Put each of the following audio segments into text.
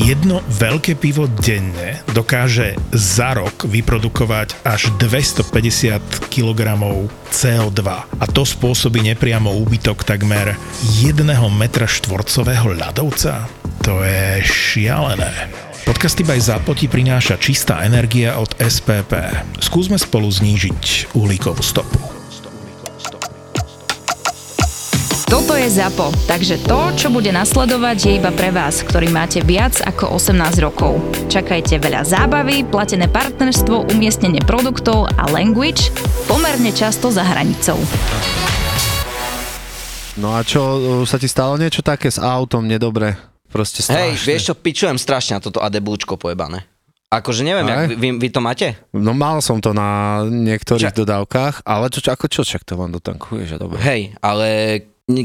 Jedno veľké pivo denne dokáže za rok vyprodukovať až 250 kg CO2 a to spôsobí nepriamo úbytok takmer 1 metra štvorcového ľadovca. To je šialené. Podcasty by Zapo ti prináša čistá energia od SPP. Skúsme spolu znížiť uhlíkovú stopu. Toto je ZAPO, takže to, čo bude nasledovať, je iba pre vás, ktorý máte viac ako 18 rokov. Čakajte veľa zábavy, platené partnerstvo, umiestnenie produktov a language pomerne často za hranicou. No a čo, sa ti stalo niečo také s autom nedobre? Proste strašne. Hej, vieš čo, pičujem strašne na toto ADBúčko pojebané. Akože neviem, jak, vy, vy to máte? No mal som to na niektorých Ča- dodávkach, ale čo, ako čo, čak to vám dotankuje, že dobre. Hej, ale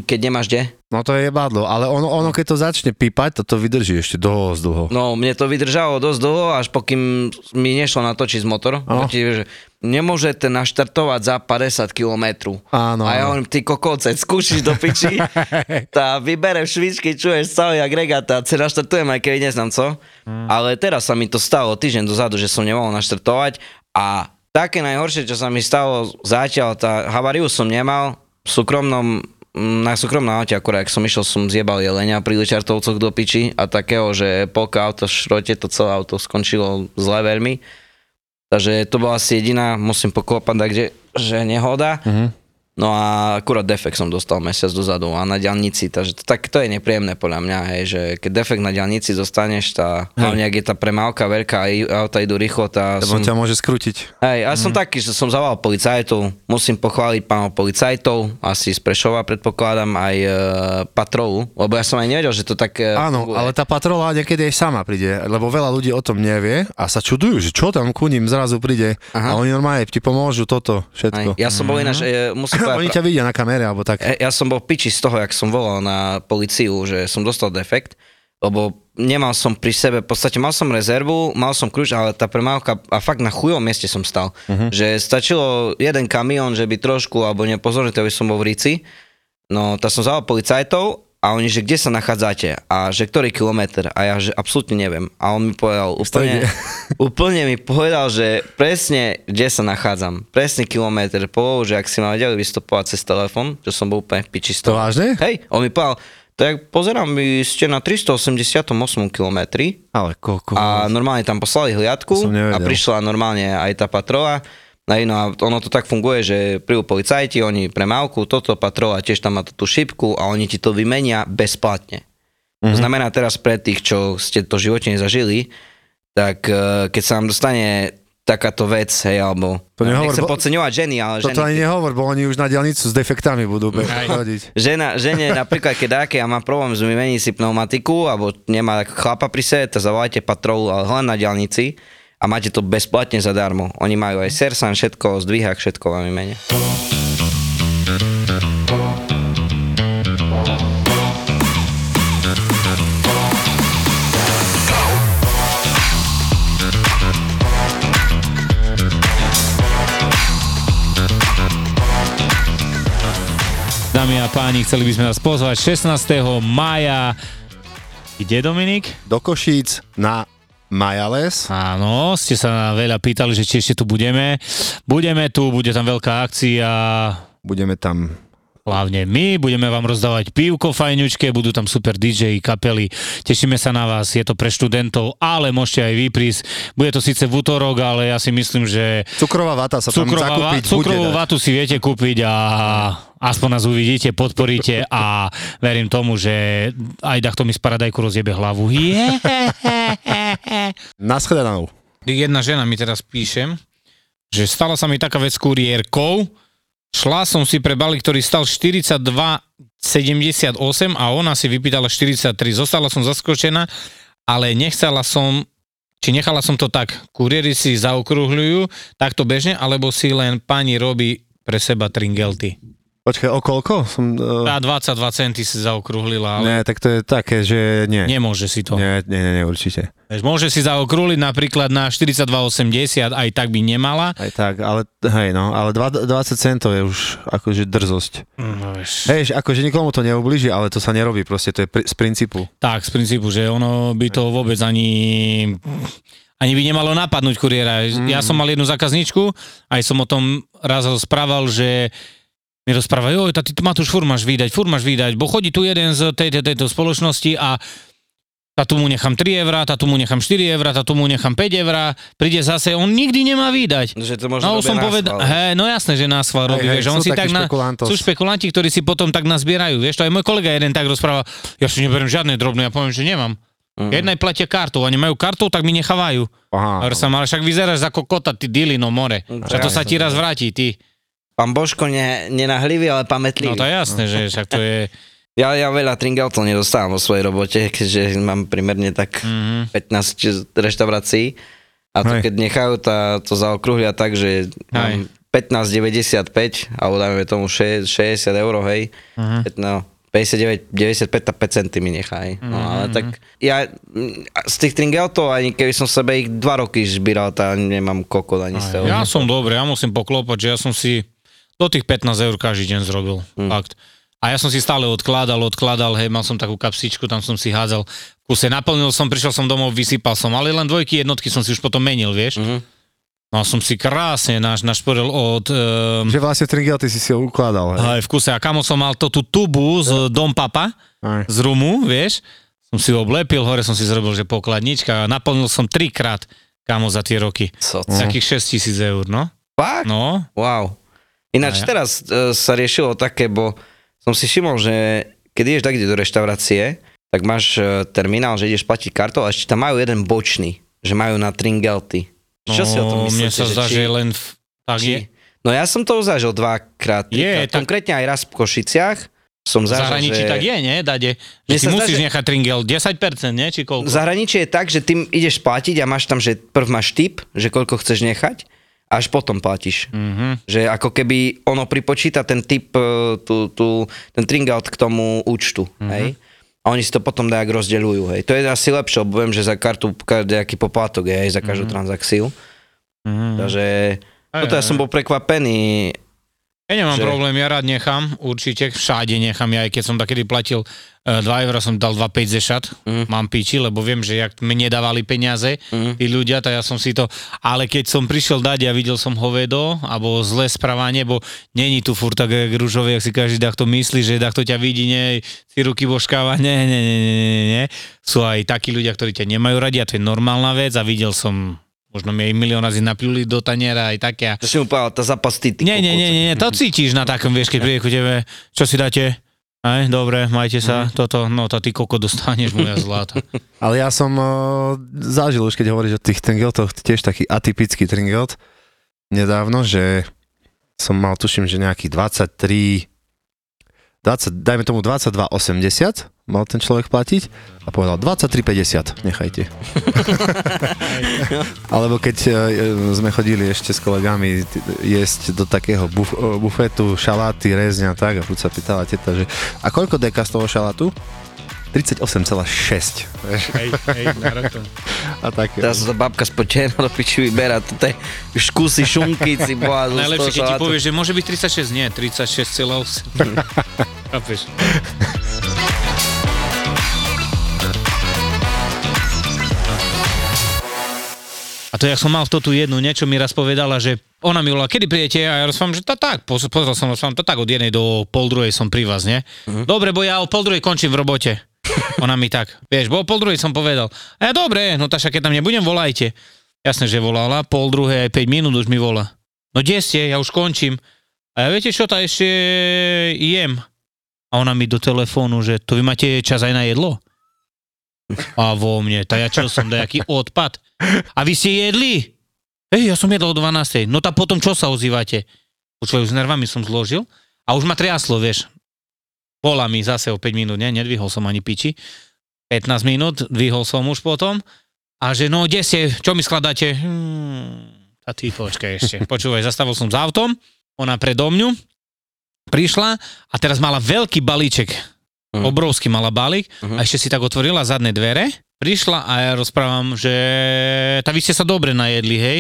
keď nemáš kde? No to je jebadlo, ale ono, ono keď to začne pípať, to to vydrží ešte dosť dlho. No mne to vydržalo dosť dlho, až pokým mi nešlo natočiť motor. No. že nemôžete naštartovať za 50 km. Áno. A ja hovorím, ty kokoce, skúšiš do piči, tá vyberem švičky, čuješ celý agregát a sa naštartujem, aj keď neznám co. Hmm. Ale teraz sa mi to stalo týždeň dozadu, že som nemohol naštartovať a také najhoršie, čo sa mi stalo zatiaľ, tá havariu som nemal, v súkromnom na súkromnom aute akurát, ak som išiel, som zjebal jelenia pri Ličartovcoch do piči a takého, že polka auto šrote, to celé auto skončilo zle veľmi. Takže to bola asi jediná, musím poklopať, takže že nehoda. Mm-hmm. No a akurát defekt som dostal mesiac dozadu a na diálnici, takže to, tak to je nepríjemné podľa mňa, hej, že keď defekt na diálnici dostaneš, tá, hlavne ak je tá premávka veľká a auta idú rýchlo, tá... Lebo som, ťa môže skrútiť. Hej, ja mm. som taký, že som zavolal policajtov, musím pochváliť pánov policajtov, asi z Prešova predpokladám aj e, patrolu, lebo ja som aj nevedel, že to tak... E, Áno, funguje. ale tá patrola niekedy aj sama príde, lebo veľa ľudí o tom nevie a sa čudujú, že čo tam ku ním zrazu príde Aha. a oni normálne ti pomôžu toto všetko. Aj, ja som bol ináč, e, musím Oni ťa vidia na kamere, alebo tak. Ja som bol piči z toho, jak som volal na policiu, že som dostal defekt, lebo nemal som pri sebe, v podstate mal som rezervu, mal som kľúč, ale tá premávka, a fakt na chujom mieste som stal, uh-huh. že stačilo jeden kamión, že by trošku, alebo nepozorne, to by som bol v Ríci, no tak som zavolal policajtov a oni, že kde sa nachádzate a že ktorý kilometr a ja, že absolútne neviem. A on mi povedal úplne, úplne mi povedal, že presne kde sa nachádzam. Presne kilometr, pol, že ak si ma vedeli vystopovať cez telefón, že som bol úplne piči To vážne? Hej, on mi povedal, tak pozerám, vy ste na 388 kilometri. Ale koľko? A normálne tam poslali hliadku a prišla normálne aj tá patrola No, no a ono to tak funguje, že prídu policajti, oni premávku, toto patrola tiež tam má tú šipku a oni ti to vymenia bezplatne. Mm-hmm. To mhm. znamená teraz pre tých, čo ste to živote nezažili, tak e, keď sa vám dostane takáto vec, hej, alebo to nehovor, nechcem bo, podceňovať ženy, ale ženy... Toto ani nehovor, bo oni už na diálnicu s defektami budú chodiť. Žena, žene napríklad, keď dáke a má problém s vymením si pneumatiku, alebo nemá chlapa pri sebe, to zavolajte patrolu, ale len na diálnici a máte to bezplatne zadarmo. Oni majú aj sersan, všetko, zdvihák, všetko vám imene. Dámy a páni, chceli by sme vás pozvať 16. maja kde Dominik? Do Košíc na Majales. Áno, ste sa veľa pýtali, že či ešte tu budeme. Budeme tu, bude tam veľká akcia. Budeme tam hlavne my, budeme vám rozdávať pívko fajňučke, budú tam super DJ, kapely, tešíme sa na vás, je to pre študentov, ale môžete aj vy prísť, bude to síce v útorok, ale ja si myslím, že... Cukrová vata sa tam zakúpiť va- Cukrovú vatu si viete kúpiť a aspoň nás uvidíte, podporíte a verím tomu, že aj takto mi z paradajku rozjebe hlavu. Naschledanou. Jedna žena mi teraz píše, že stala sa mi taká vec s kuriérkou, Šla som si pre balík, ktorý stal 42,78 a ona si vypýtala 43. Zostala som zaskočená, ale nechcela som, či nechala som to tak, kuriéri si zaokrúhľujú takto bežne, alebo si len pani robí pre seba tringelty. Počkaj, o koľko? Som, uh, Tá 22 centy si zaokrúhlila, ale nie, tak to je také, že nie. nemôže si to. Nie, nie, nie, nie, určite. Vieš, Môže si zaokrúhliť napríklad na 42,80, aj tak by nemala. Aj tak, ale hej, no, ale dva- 20 centov je už akože drzosť. No, vieš. Hej, akože nikomu to neublíži, ale to sa nerobí, proste to je pri, z princípu. Tak, z princípu, že ono by to vôbec ani ani by nemalo napadnúť kuriéra. Mm. Ja som mal jednu zákazničku, aj som o tom raz rozprával, že mi rozpráva, joj, tá, ty Matúš, fur máš vydať, fur máš vydať, bo chodí tu jeden z tejto, tejto spoločnosti a tá tu mu nechám 3 eurá, tá tu mu nechám 4 eurá, tá tu mu nechám 5 eurá, príde zase, on nikdy nemá vydať. Že to možno No som povedal, hej, no jasné, že schvál robí, hej, vieš, on si tak na, sú špekulanti, ktorí si potom tak nazbierajú, vieš, to aj môj kolega jeden tak rozpráva, ja si neberiem žiadne drobné, ja poviem, že nemám. Mhm. Jednej platia kartou, oni majú kartou, tak mi nechávajú. Aha. Ale však vyzeráš ako kota, ty dili, no more. Však to sa ti raz vráti, ty. Pán Božko ne, nenahlivý, ale No pamätlivý. to je jasné, že však to je... Ja, ja veľa tringeltov nedostávam vo svojej robote, keďže mám primerne tak Mhm. 15 reštaurácií. A to Hej. keď nechajú, tá, to zaokrúhlia tak, že mám 15,95, alebo dajme tomu 6, 60 eur, hej. Mhm. No, 59, 95 tak 5 centy mi nechaj. No, Mhm, ale tak ja mm, z tých tringeltov, ani keby som sebe ich 2 roky zbíral, tak nemám kokot ani z toho. Ja som dobrý, ja musím poklopať, že ja som si do tých 15 eur každý deň zrobil. Hm. Fakt. A ja som si stále odkladal, odkladal, hej, mal som takú kapsičku, tam som si hádzal v kuse, naplnil som, prišiel som domov, vysypal som, ale len dvojky, jednotky som si už potom menil, vieš. Mhm. No a som si krásne naš, našporil od... Um, Že vlastne Tringel ty si si ho ukladal. Hej. aj v kuse. A kamo som mal to tú tubu z Dom Papa, Aj. z rumu, vieš. Som si ho oblepil, hore som si zrobil, že pokladnička a naplnil som trikrát, kamo, za tie roky. Takých 6 tisíc eur, no. Fakt? No, Wow. Ináč ja- teraz e, sa riešilo také, bo som si všimol, že keď ideš tak do reštaurácie, tak máš e, terminál, že ideš platiť kartou a ešte tam majú jeden bočný, že majú na Tringelty. Čo si o tom No, mne myslíte? sa zdá, či- že len... V, tak či- je. No ja som to zažil dvakrát, Je, trikrát. tak- Konkrétne aj raz v Košiciach som zažil, zahraničí že... tak je, nie, Dade? Že Mne ty zdá, musíš že- nechať tringel 10%, nie? Či koľko? zahraničí je tak, že ty ideš platiť a máš tam, že prv máš tip, že koľko chceš nechať, až potom platíš. Mhm. Že ako keby ono pripočíta ten typ, e, tú, tú, ten tringout k tomu účtu, mm-hmm. hej? A oni si to potom tak rozdeľujú, hej. To je asi lepšie, lebo viem, že za kartu nejaký poplatok hej, za každú mm-hmm. transakciu. Mhm. Takže toto ja som bol prekvapený. Ja nemám že- problém, ja rád nechám, určite, všade nechám, ja aj keď som takedy platil uh, 2 eurá, som dal 2,5 ze šat, Mhm. mám piči, lebo viem, že jak mne dávali peniaze, Mhm. tí ľudia, tak ja som si to, ale keď som prišiel dať a videl som hovedo, alebo zlé správanie, bo není tu furt tak rúžové, jak si každý takto myslí, že takto ťa vidí, nie, si ruky božkáva, nie, nie, nie, nie, nie, nie. Sú aj takí ľudia, ktorí ťa nemajú radi a to je normálna vec a videl som, možno mi aj milión razy napľuli do taniera aj také To si mu povedal, tá ty nie, nie, nie, nie, nie, to cítiš na takom, vieš, keď príde ku tebe, čo si dáte? Aj, dobre, majte sa, toto, no to ty koko dostaneš, moja zlata. Ale ja som uh, zažil už, keď hovoríš o tých tringeltoch, tiež taký atypický tringelt nedávno, že som mal, tuším, že nejaký 23, 20, dajme tomu 22,80 mal ten človek platiť a povedal 23,50, nechajte. Alebo keď uh, sme chodili ešte s kolegami jesť do takého buf, uh, bufetu šaláty, rezňa tak a buď sa pýtala teta, že a koľko deka z toho šalátu? 38,6. vieš. Hej, hej, na rok to. A také. Teraz sa babka spočená do piči vyberá, toto je už kusy šunky, si boha. Najlepšie, keď ti povieš, že môže byť 36, nie, 36,8. Chápeš? A to, jak som mal to tu jednu, niečo mi raz povedala, že ona mi volala, kedy prijete? A ja rozprávam, že to tak, poz- pozrel som, rozprávam, to tak od jednej do pol druhej som pri vás, nie? Dobre, bo ja o pol druhej končím v robote. Ona mi tak, vieš, bo o pol druhej som povedal. A ja dobre, no taša, keď tam nebudem, volajte. Jasné, že volala, pol druhej aj 5 minút už mi volá. No kde ste, ja už končím. A ja viete čo, tá ešte jem. A ona mi do telefónu, že to vy máte čas aj na jedlo? A vo mne, tá ja čo som, nejaký odpad. A vy ste jedli? Ej, ja som jedol o 12. No tak potom čo sa ozývate? Počúvaj, už s nervami som zložil a už ma triaslo, vieš. Bola mi zase o 5 minút, ne? Nedvihol som ani piči. 15 minút, dvihol som už potom. A že no, kde ste, čo mi skladáte? Hmm, a ty počkaj ešte. Počúvaj, zastavil som s autom, ona predo mňu, prišla a teraz mala veľký balíček. Mm. Obrovský mala balík Mhm. a ešte si tak otvorila zadné dvere. Prišla a ja rozprávam, že tá vy ste sa dobre najedli, hej?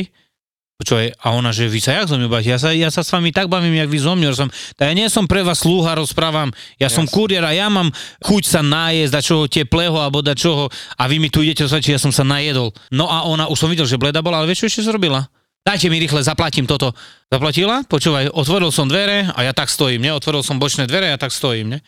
Počúvaj, a ona, že vy sa jak mňa bavíte? Ja sa, ja sa s vami tak bavím, jak vy zo mňa. Som, ja nie som pre vás slúha, rozprávam. Ja som kuriér a ja mám chuť sa najesť, da čoho teplého alebo da čoho a vy mi tu idete osvedčiť, ja som sa najedol. No a ona, už som videl, že bleda bola, ale vieš, čo ešte zrobila? Dajte mi rýchle, zaplatím toto. Zaplatila? Počúvaj, otvoril som dvere a ja tak stojím, ne? Otvoril som bočné dvere a ja tak stojím, ne?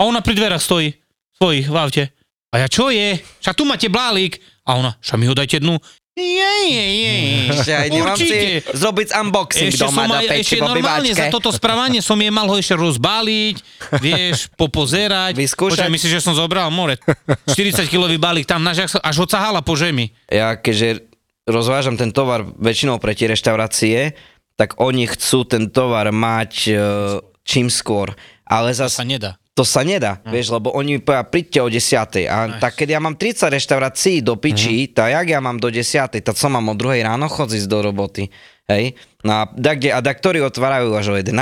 A ona pri dverách stojí, svojich, v aute. A ja, čo je? Však tu máte blálík. A ona, však mi ho dajte dnu. Je, je, je. Ešte aj nemám si Určite. zrobiť unboxing Ešte doma som na aj, peči ešte normálne za toto správanie som je mal ho ešte rozbáliť, vieš, popozerať. Vyskúšať. Počkaj, myslíš, že som zobral more? 40 kilový balík, tam jak sa- až ho cahala po žemi. Ja keďže rozvážam ten tovar väčšinou pre tie reštaurácie, tak oni chcú ten tovar mať e, čím skôr. Ale To zase sa nedá. To sa nedá, Hm. vieš, lebo oni povedia, príďte o 10. A tak keď ja mám 30 reštaurácií do piči, Mhm. tak jak ja mám do 10. tak co mám o 2 ráno chodziť do roboty. Hej? No a da, kde, a da, ktorí otvárajú až o 11.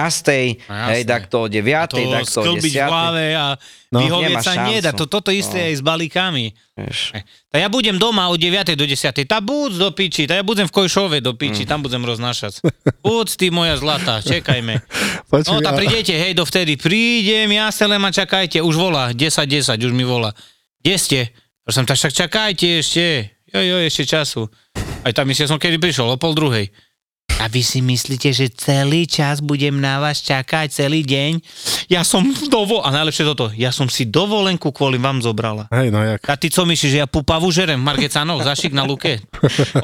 No, hej, da, kto o 9. To da, kto o sklbiť v 10. hlave a No. vyhovieť sa šancu. nedá. To, toto isté No. aj s balíkami. Vieš. Ja budem doma od 9. do 10. Tá buď do piči, tá ja budem v Kojšove do piči, Mm. tam budem roznášať. Buď ty moja zlata, čekajme. Počuj, No tá a- prídete, hej, dovtedy prídem, ja sa len ma čakajte, už volá, 10-10, už mi volá. Kde ste? Ja som tak, však čakajte ešte, jo, jo, ešte času. Aj tam myslím, som kedy prišiel, o pol druhej. A vy si myslíte, že celý čas budem na vás čakať, celý deň? Ja som dovo... A najlepšie toto, ja som si dovolenku kvôli vám zobrala. Hej, no jak? A ty co myslíš, že ja pupavu žerem v Margecanoch, zašik na luke?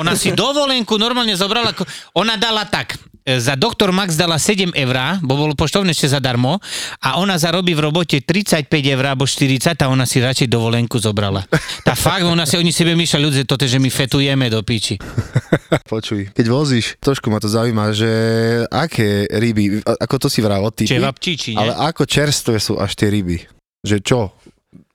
Ona si dovolenku normálne zobrala, ona dala tak, za doktor Max dala 7 eurá, bo bolo poštovné ešte zadarmo, a ona zarobí v robote 35 eur alebo 40 a ona si radšej dovolenku zobrala. Tá fakt, ona si, oni sebe myšľa ľudia, toto, že my fetujeme do piči. Počuj, keď vozíš, trošku ma to zaujíma, že aké ryby, ako to si vral, typy, Čevapčiči, ale ako čerstvé sú až tie ryby? Že čo?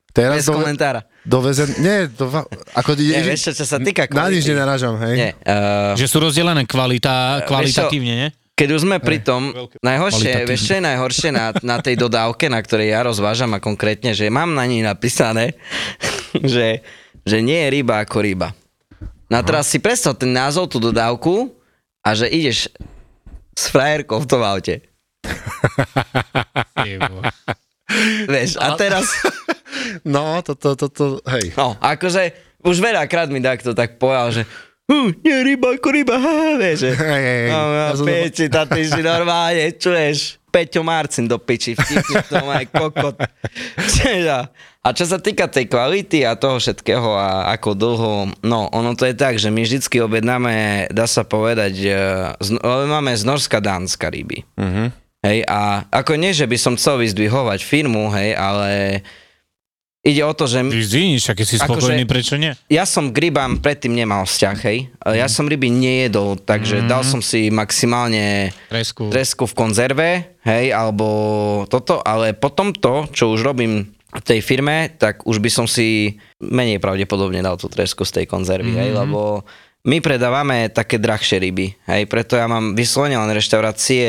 Teraz Bez komentára. dovezen... Nie, to, ako... Nie, vieš čo, čo sa týka Na nič kvality. nenarážam, hej? Nie, uh, Že sú rozdelené kvalita, kvalitatívne, nie? keď už sme pri tom, najhoršie, vieš čo je najhoršie na, na tej dodávke, na ktorej ja rozvážam a konkrétne, že mám na ní napísané, že, že nie je ryba ako ryba. No a teraz si predstav ten názov, tú dodávku a že ideš s frajerkou v tom aute. Vieš, a teraz, No, toto, toto, to, hej. no, akože už veľakrát mi takto tak povedal, že uh, nie ryba ako ryba, ha, vieš, že Hej, hej, hej. No, Ja piči, tá ty si normálne, čuješ, Peťo Marcin do piči, vtipne to aj kokot. A čo sa týka tej kvality a toho všetkého a ako dlho, no ono to je tak, že my vždycky objednáme, dá sa povedať, e, z, máme z Norska Dánska ryby. Mhm. Hej, a ako nie, že by som chcel vyzdvihovať firmu, hej, ale ide o to, že a keď si Akože- spokojný, prečo nie? ja som k rybám predtým nemal vzťah, hej. Ja som ryby nejedol, takže dal som si maximálne Tresku. tresku v konzerve, hej, alebo toto, ale potom to, čo už robím v tej firme, tak už by som si menej pravdepodobne dal tú tresku z tej konzervy, hej, lebo my predávame také drahšie ryby, hej, preto ja mám vyslovene len reštaurácie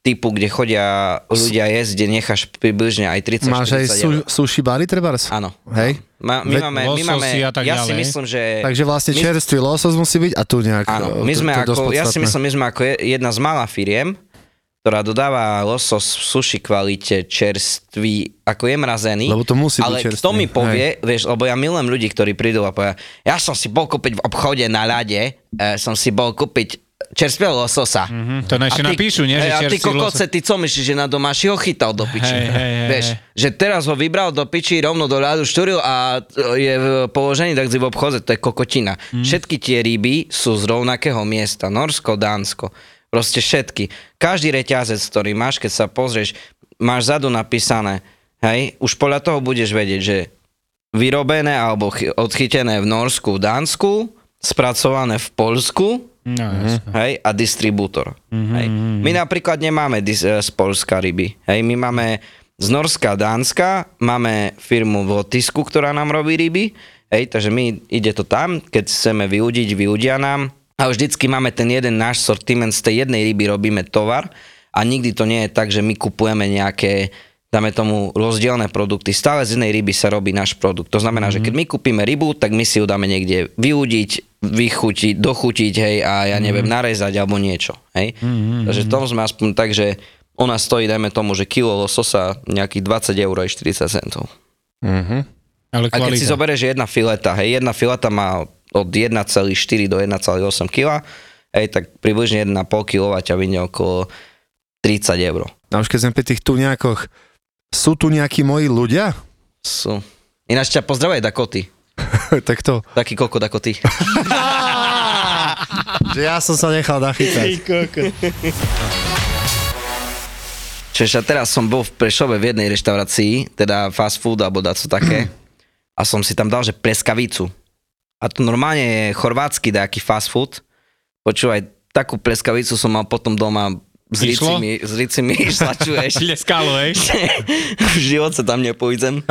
typu, kde chodia ľudia jesť, kde necháš približne aj 30 Máš aj 40 su, sushi bary, trebárs? Áno. Hej? Ma, my, Ve- máme, my máme, a tak ja si ďalej. myslím, že... Takže vlastne my- čerstvý losos musí byť a tu nejak... Áno, o, my to- sme to dosť ako, ja si myslím, my sme ako je- jedna z malá firiem, ktorá dodáva losos v sushi kvalite čerstvý, ako je mrazený. Lebo to musí byť ale čerstvý, kto mi povie, vieš, lebo ja milujem ľudí, ktorí prídu a povedia, ja som si bol kúpiť v obchode na ľade, e, som si bol kúpiť čerstvého lososa. Mhm, to ešte napíšu, nie? Že Hej, a ty kokoce, ty co myslíš, že na domáši ho chytal do piči? Hej, hej, hej, Vieš, že teraz ho vybral do piči, rovno do ľadu štúril a je v položení tak v obchode, to je kokotina. Mhm. Všetky tie ryby sú z rovnakého miesta, Norsko, Dánsko. Proste všetky. Každý reťazec, ktorý máš, keď sa pozrieš, máš zadu napísané, hej, už podľa toho budeš vedieť, že vyrobené alebo chy- odchytené v Norsku, v Dánsku, spracované v Polsku, No, jasné. hej, a distribútor. Mhm, Hej. My napríklad nemáme dis- eh, z Polska ryby. Hej, my máme z Norska Dánska, máme firmu v Lotisku, ktorá nám robí ryby, hej, takže my ide to tam, keď chceme vyudiť, vyudia nám a vždycky máme ten jeden náš sortiment, z tej jednej ryby robíme tovar a nikdy to nie je tak, že my kupujeme nejaké dáme tomu rozdielne produkty. Stále z jednej ryby sa robí náš produkt. To znamená, mm-hmm. že keď my kúpime rybu, tak my si ju dáme niekde vyúdiť, vychutiť, dochutiť, hej, a ja neviem, mm-hmm. narezať alebo niečo, hej. Mm-hmm. Takže tom sme aspoň tak, že ona stojí, dajme tomu, že kilo lososa nejakých 20 eur aj 40 centov. Mhm. Ale A keď si zoberieš, že jedna fileta, hej, jedna fileta má od 1,4 do 1,8 kg, hej, tak približne 1,5 kg ťa vyjde okolo 30 eur. A už keď sme pri tých tuňákoch, sú tu nejakí moji ľudia? Sú. Ináč ťa pozdravuje Dakoty. tak to, Taký koľko Dakoty. že ja som sa nechal nachytať. Čiže teraz som bol v Prešove v jednej reštaurácii, teda fast food alebo daco také, a som si tam dal, že pleskavicu. A to normálne je chorvátsky nejaký fast food. Počúvaj, takú pleskavicu som mal potom doma s ricimi, s ricimi išlačuješ. Leskalo, hej? v živote tam nepôjdem.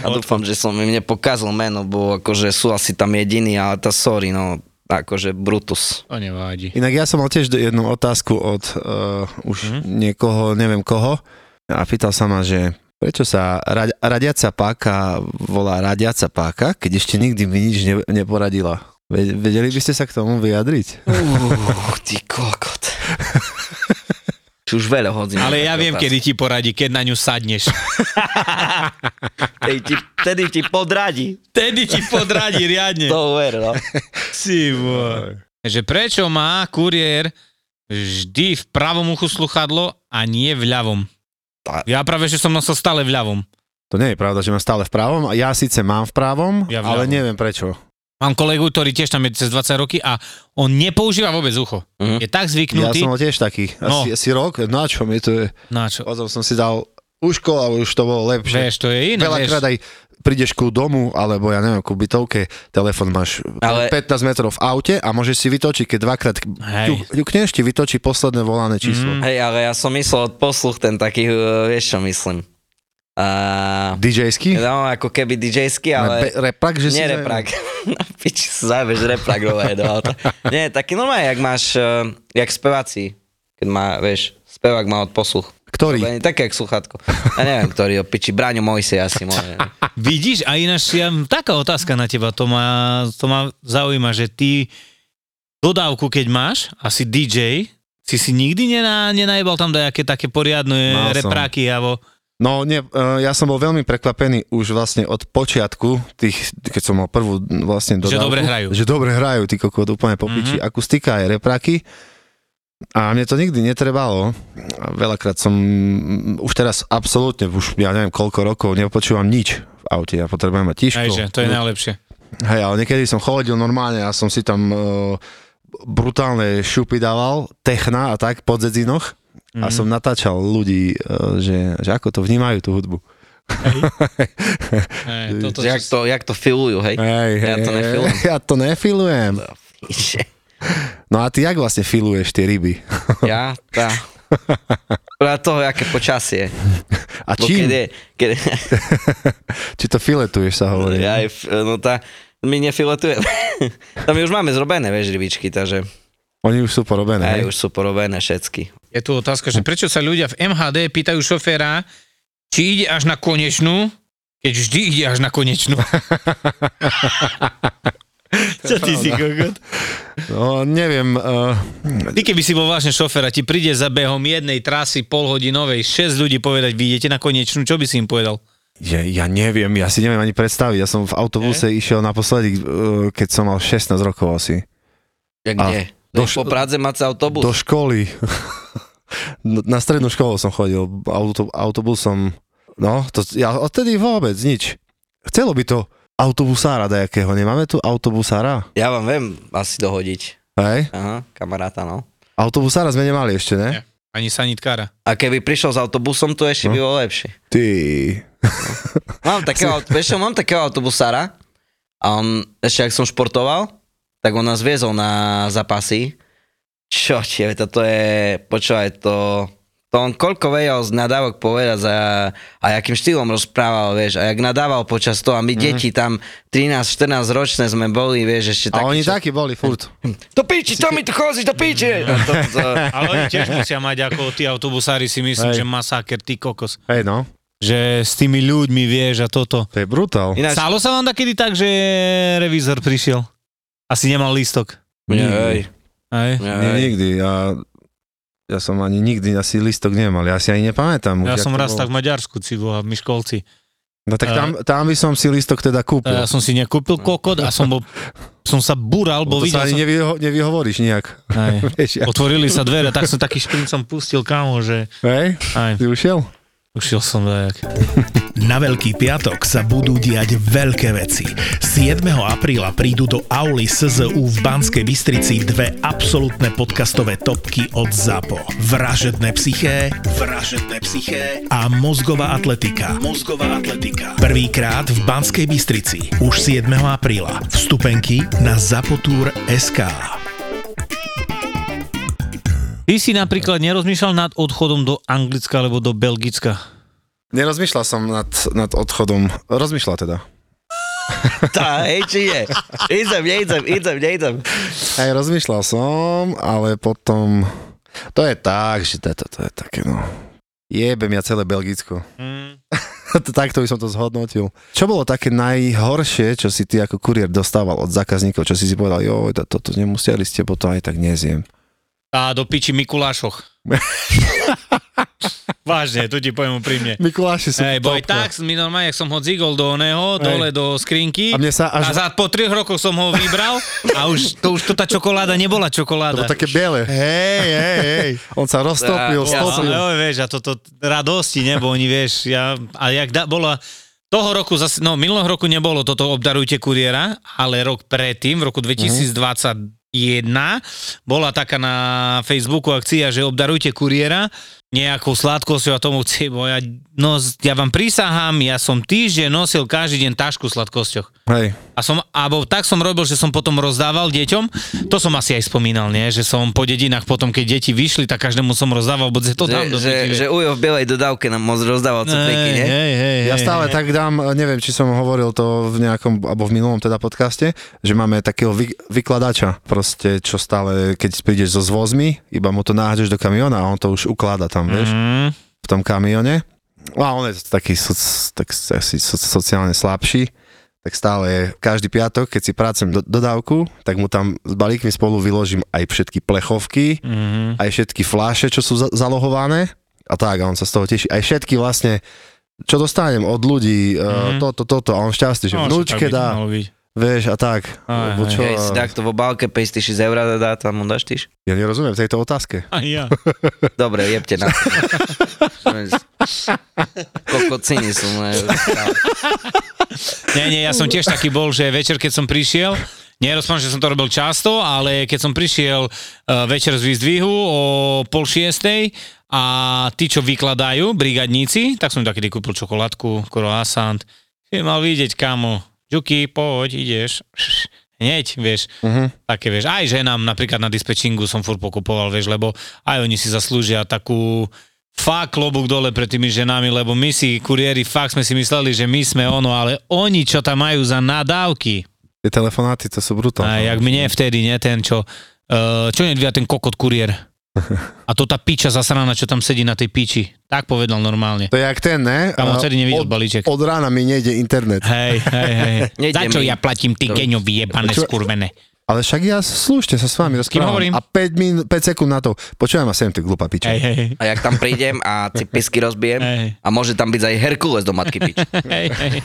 A dúfam, že som im nepokázal meno, bo akože sú asi tam jediní, ale tá sorry, no, akože Brutus. To nevádí. Inak ja som mal tiež jednu otázku od uh, už mm-hmm. niekoho, neviem koho, a pýtal sa ma, že prečo sa radi, radiaca páka volá radiaca páka, keď ešte nikdy mi nič ne, neporadila. Ve- Vedeli by ste sa k tomu vyjadriť? Uh, ty kokot. Či už veľa hodín. Ale ja viem, kedy ti poradí, keď na ňu sadneš. Tej ti, tedy ti podradí. Tedy ti podradí riadne. To uver, no. Si. Že prečo má kuriér vždy v pravom uchu sluchadlo a nie v ľavom? Tá- Ja práve, že som nosil stále v ľavom. To nie je pravda, že mám stále v pravom. Ja síce mám v pravom, Ja v ale neviem prečo. Mám kolegu, ktorý tiež tam je cez 20 roky a on nepoužíva vôbec ucho. Mhm. Je tak Ja zvyknutý. som bol tiež taký. No. Asi, asi rok, na čo mi to je? Na čo? Potom som si dal uško a už to bolo lepšie. Vieš, to je iné. Veľakrát aj prídeš ku domu, alebo ja neviem, ku bytovke, telefon máš Ale- 15 metrov v aute a môžeš si vytočiť, keď dvakrát ťukneš, ti vytočí posledné volané číslo. Mm. Hej, ale ja som myslel od posluch ten taký, uh, vieš čo myslím. Uh, DJ-sky? no, ako keby DJ-sky, ale... Be- repak, že si... Nie reprak. Na piči sa reprak do auta. Nie, taký normálne, jak máš, uh, jak speváci. Keď má, vieš, spevák má od posluch. Ktorý? To je také, jak sluchátko. Ja neviem, ktorý, o piči, Braňo Mojsej asi môže. Vidíš, a ináč ja, taká otázka na teba, to ma, to ma zaujíma, že ty dodávku, keď máš, asi DJ, si si nikdy nena, nenajebal tam dajaké také poriadne Mal som. repráky, alebo... No nie, eh, ja som bol veľmi prekvapený už vlastne od počiatku, tých, keď som mal prvú vlastne Že dodávku. dobre hrajú. Že dobre hrajú, ty kokot, úplne popiči. Mm-hmm. Akustika aj repraky. A mne to nikdy netrebalo. Veľakrát som, už teraz absolútne, už ja neviem koľko rokov, nepočúvam nič v aute. Ja potrebujem mať tiško. Hej, že to je najlepšie. Hej, ale niekedy som chodil normálne a som si tam uh, brutálne šupy dával, techna a tak po dzedzinoch a som natáčal ľudí, uh, že, že ako to vnímajú tú hudbu. Hej, toto, Že jak to, jak to filujú, hej? Hej, Ja to hej, nefilujem. Ja to nefilujem. No, a ty jak vlastne filuješ tie ryby? Ja? Tá. Podľa toho, aké počasie. A čím? keď je, keď, Či to filetuješ sa hovorí? ja no tá, my nefiletujeme. Tam my už máme zrobené, vieš, rybičky, takže Oni už sú porobené. aj hej? už sú porobené všetky. Je tu otázka, že prečo sa ľudia v MHD pýtajú šoféra, či ide až na konečnú, keď vždy ide až na konečnú. Čo ty si kokot? No, neviem. Uh, Ty keby si bol vážne šofér a ti príde za behom jednej trasy polhodinovej 6 ľudí povedať, vy idete na konečnú, čo by si im povedal? ja, ja neviem, ja si neviem ani predstaviť. Ja som v autobuse išiel naposledy, uh, keď som mal 16 rokov asi. Jak A kde? do Do, š- po Pradze máte autobus? Do školy. Na strednú školu som chodil, auto, autobusom. No, to, ja odtedy vôbec nič. Chcelo by to autobusára dajakého. Nemáme tu autobusára? Ja vám viem asi dohodiť. Hej? Aha, kamaráta, no. Autobusára sme nemali ešte, ne? Nie. Ani sanitkára. A keby prišiel s autobusom, to ešte No. by bolo lepšie. Ty. Mám takého, vieš mám takého autobusára a on, ešte ak som športoval, tak on nás viezol na zápasy. Čo tie, toto je, počúvaj, to, to on koľko vedel z nadávok povedať a, a akým štýlom rozprával, vieš, a jak nadával počas toho a my mm. deti tam 13-14 ročné sme boli, vieš, ešte A takí, oni čo- takí boli furt. Do piči, to mi tu chozíš, do piči! A to, to, Ale oni tiež musia mať ako tí autobusári si myslím, Hej. že masáker, ty kokos. Hej no, Že s tými ľuďmi vieš a toto. to je brutál. ináč, Stalo sa vám takedy tak, že revízor prišiel? Asi nemal lístok. Nie, hej, Hej? nie, nikdy. Ja, ja som ani nikdy asi listok nemal. Ja si ani nepamätám. už, Ja jak som raz bolo. tak v Maďarsku ciboha, v Miškolci. No tak A- tam, tam by som si listok teda kúpil. Ja som si nekúpil kokot a som bol, som sa búral, bo to videl sa ani som... nevyho, nevyhovoríš nejak. Hej. Vieš, ja. Otvorili sa dvere, tak som taký šprincom pustil, kámo, že... Hej, Aj, ty ušiel? Ušiel som dajak. Na Veľký piatok sa budú diať veľké veci. 7. apríla prídu do Auly SZU v Banskej Bystrici dve absolútne podcastové topky od ZAPO. Vražedné psyché, vražedné psyché a mozgová atletika. Mozgová atletika. Prvýkrát v Banskej Bystrici. Už 7. apríla. Vstupenky na zapotur.sk. Ty si napríklad nerozmýšľal nad odchodom do Anglicka alebo do Belgicka? Nerozmýšľal som nad, nad odchodom. Rozmýšľal teda. Tá, hej, či je? Idem, neidem, idem, neidem. Hej, rozmýšľal som, ale potom... To je tak, že to, to, to je také, no... Jebem ja celé Belgicko. Mm. Takto by som to zhodnotil. Čo bolo také najhoršie, čo si ty ako kuriér dostával od zákazníkov, čo si si povedal, jo, to, toto nemusia ísť, bo to aj tak nezjem. A do piči Mikulášoch. Vážne, tu ti poviem úprimne. Mikuláši sú Hej, bo aj topka. tak, mi normálne, jak som ho dzigol do oného, dole do skrinky. A mne sa A až... za po troch rokoch som ho vybral a už to, už to tá čokoláda nebola To čokoláda. bolo také biele. Hej, hej, hej. On sa roztopil, Ja- Ja stopil. jo, vieš, a toto radosti, nebo oni, vieš, ja, a jak da, bola, toho roku zase, no minulého roku nebolo toto obdarujte kuriéra, ale rok predtým, v roku 2021, bola taká na Facebooku akcia, že obdarujte kuriéra nejakou sladkosťou a tomu chci, bo ja, no, ja vám prisahám, ja som týždeň nosil každý deň tašku sladkosťoch. Hej. A som, alebo tak som robil, že som potom rozdával deťom, to som asi aj spomínal, nie? že som po dedinách potom, keď deti vyšli, tak každému som rozdával, bo to dám Že, do že, Ujo v bielej dodávke nám moc rozdával Hej, nie? hej, hej, Ja stále hej. tak dám, neviem, či som hovoril to v nejakom, alebo v minulom teda podcaste, že máme takého vy, vykladača, proste, čo stále, keď prídeš so zvozmi, iba mu to nájdeš do kamiona a on to už uklada tam, vieš, Mm, v tom kamione. A on je taký soc, tak asi so, sociálne slabší, tak stále každý piatok, keď si prácem do, dodávku, tak mu tam s balíkmi spolu vyložím aj všetky plechovky, mm, aj všetky fláše, čo sú za- zalohované a tak, a on sa z toho teší. Aj všetky vlastne, čo dostanem od ľudí, Mhm. mm. toto, toto, a on šťastný, že no, vnúčke dá, byť. Vieš, a tak. Aj, aj. čo, Keď si takto v obálke 5000 eur dá, tam mu dáš tyš? ja nerozumiem tejto otázke. Aj ja. Dobre, jebte na Kokociny sú moje. Nie, nie, ja som tiež taký bol, že večer, keď som prišiel, nerozprávam, že som to robil často, ale keď som prišiel uh, večer z výzdvihu o pol šiestej a tí, čo vykladajú, brigadníci, tak som takedy kúpil čokoládku, croissant. Si mal vidieť, kamo. Ďuky, poď, ideš. Hneď, vieš, Uh-huh. také, vieš, aj ženám napríklad na dispečingu som furt pokupoval, vieš, lebo aj oni si zaslúžia takú fakt klobúk dole pred tými ženami, lebo my si, kuriéri, fakt sme si mysleli, že my sme ono, ale oni, čo tam majú za nadávky, Tie telefonáty, to sú brutálne. a jak mne vtedy, nie, ten, čo, uh, čo nedvíja ten kokot kuriér. A to tá piča zasraná, čo tam sedí na tej piči. Tak povedal normálne. To je jak ten, ne? Tam odtedy nevidel od, balíček. od rána mi nejde internet. Hej, hej, hej. Za čo mi. ja platím ty geňo vyjebané skurvené? Ale však ja slušne sa s vami rozprávam. hovorím? A 5, min, 5 sekúnd na to. Počujem ma sem, ty glupa piča. Hej, hej, A jak tam prídem a si pisky rozbijem hej. a môže tam byť aj Herkules do matky pič. hej, hej.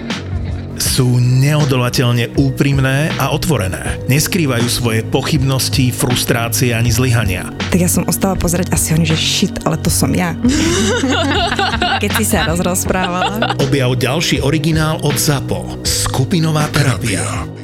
Sú neodolateľne úprimné a otvorené. Neskrývajú svoje pochybnosti, frustrácie ani zlyhania. Tak ja som ostala pozerať asi oni, že shit, ale to som ja. keď si sa rozprávala. Objav ďalší originál od ZAPO. Skupinová terapia.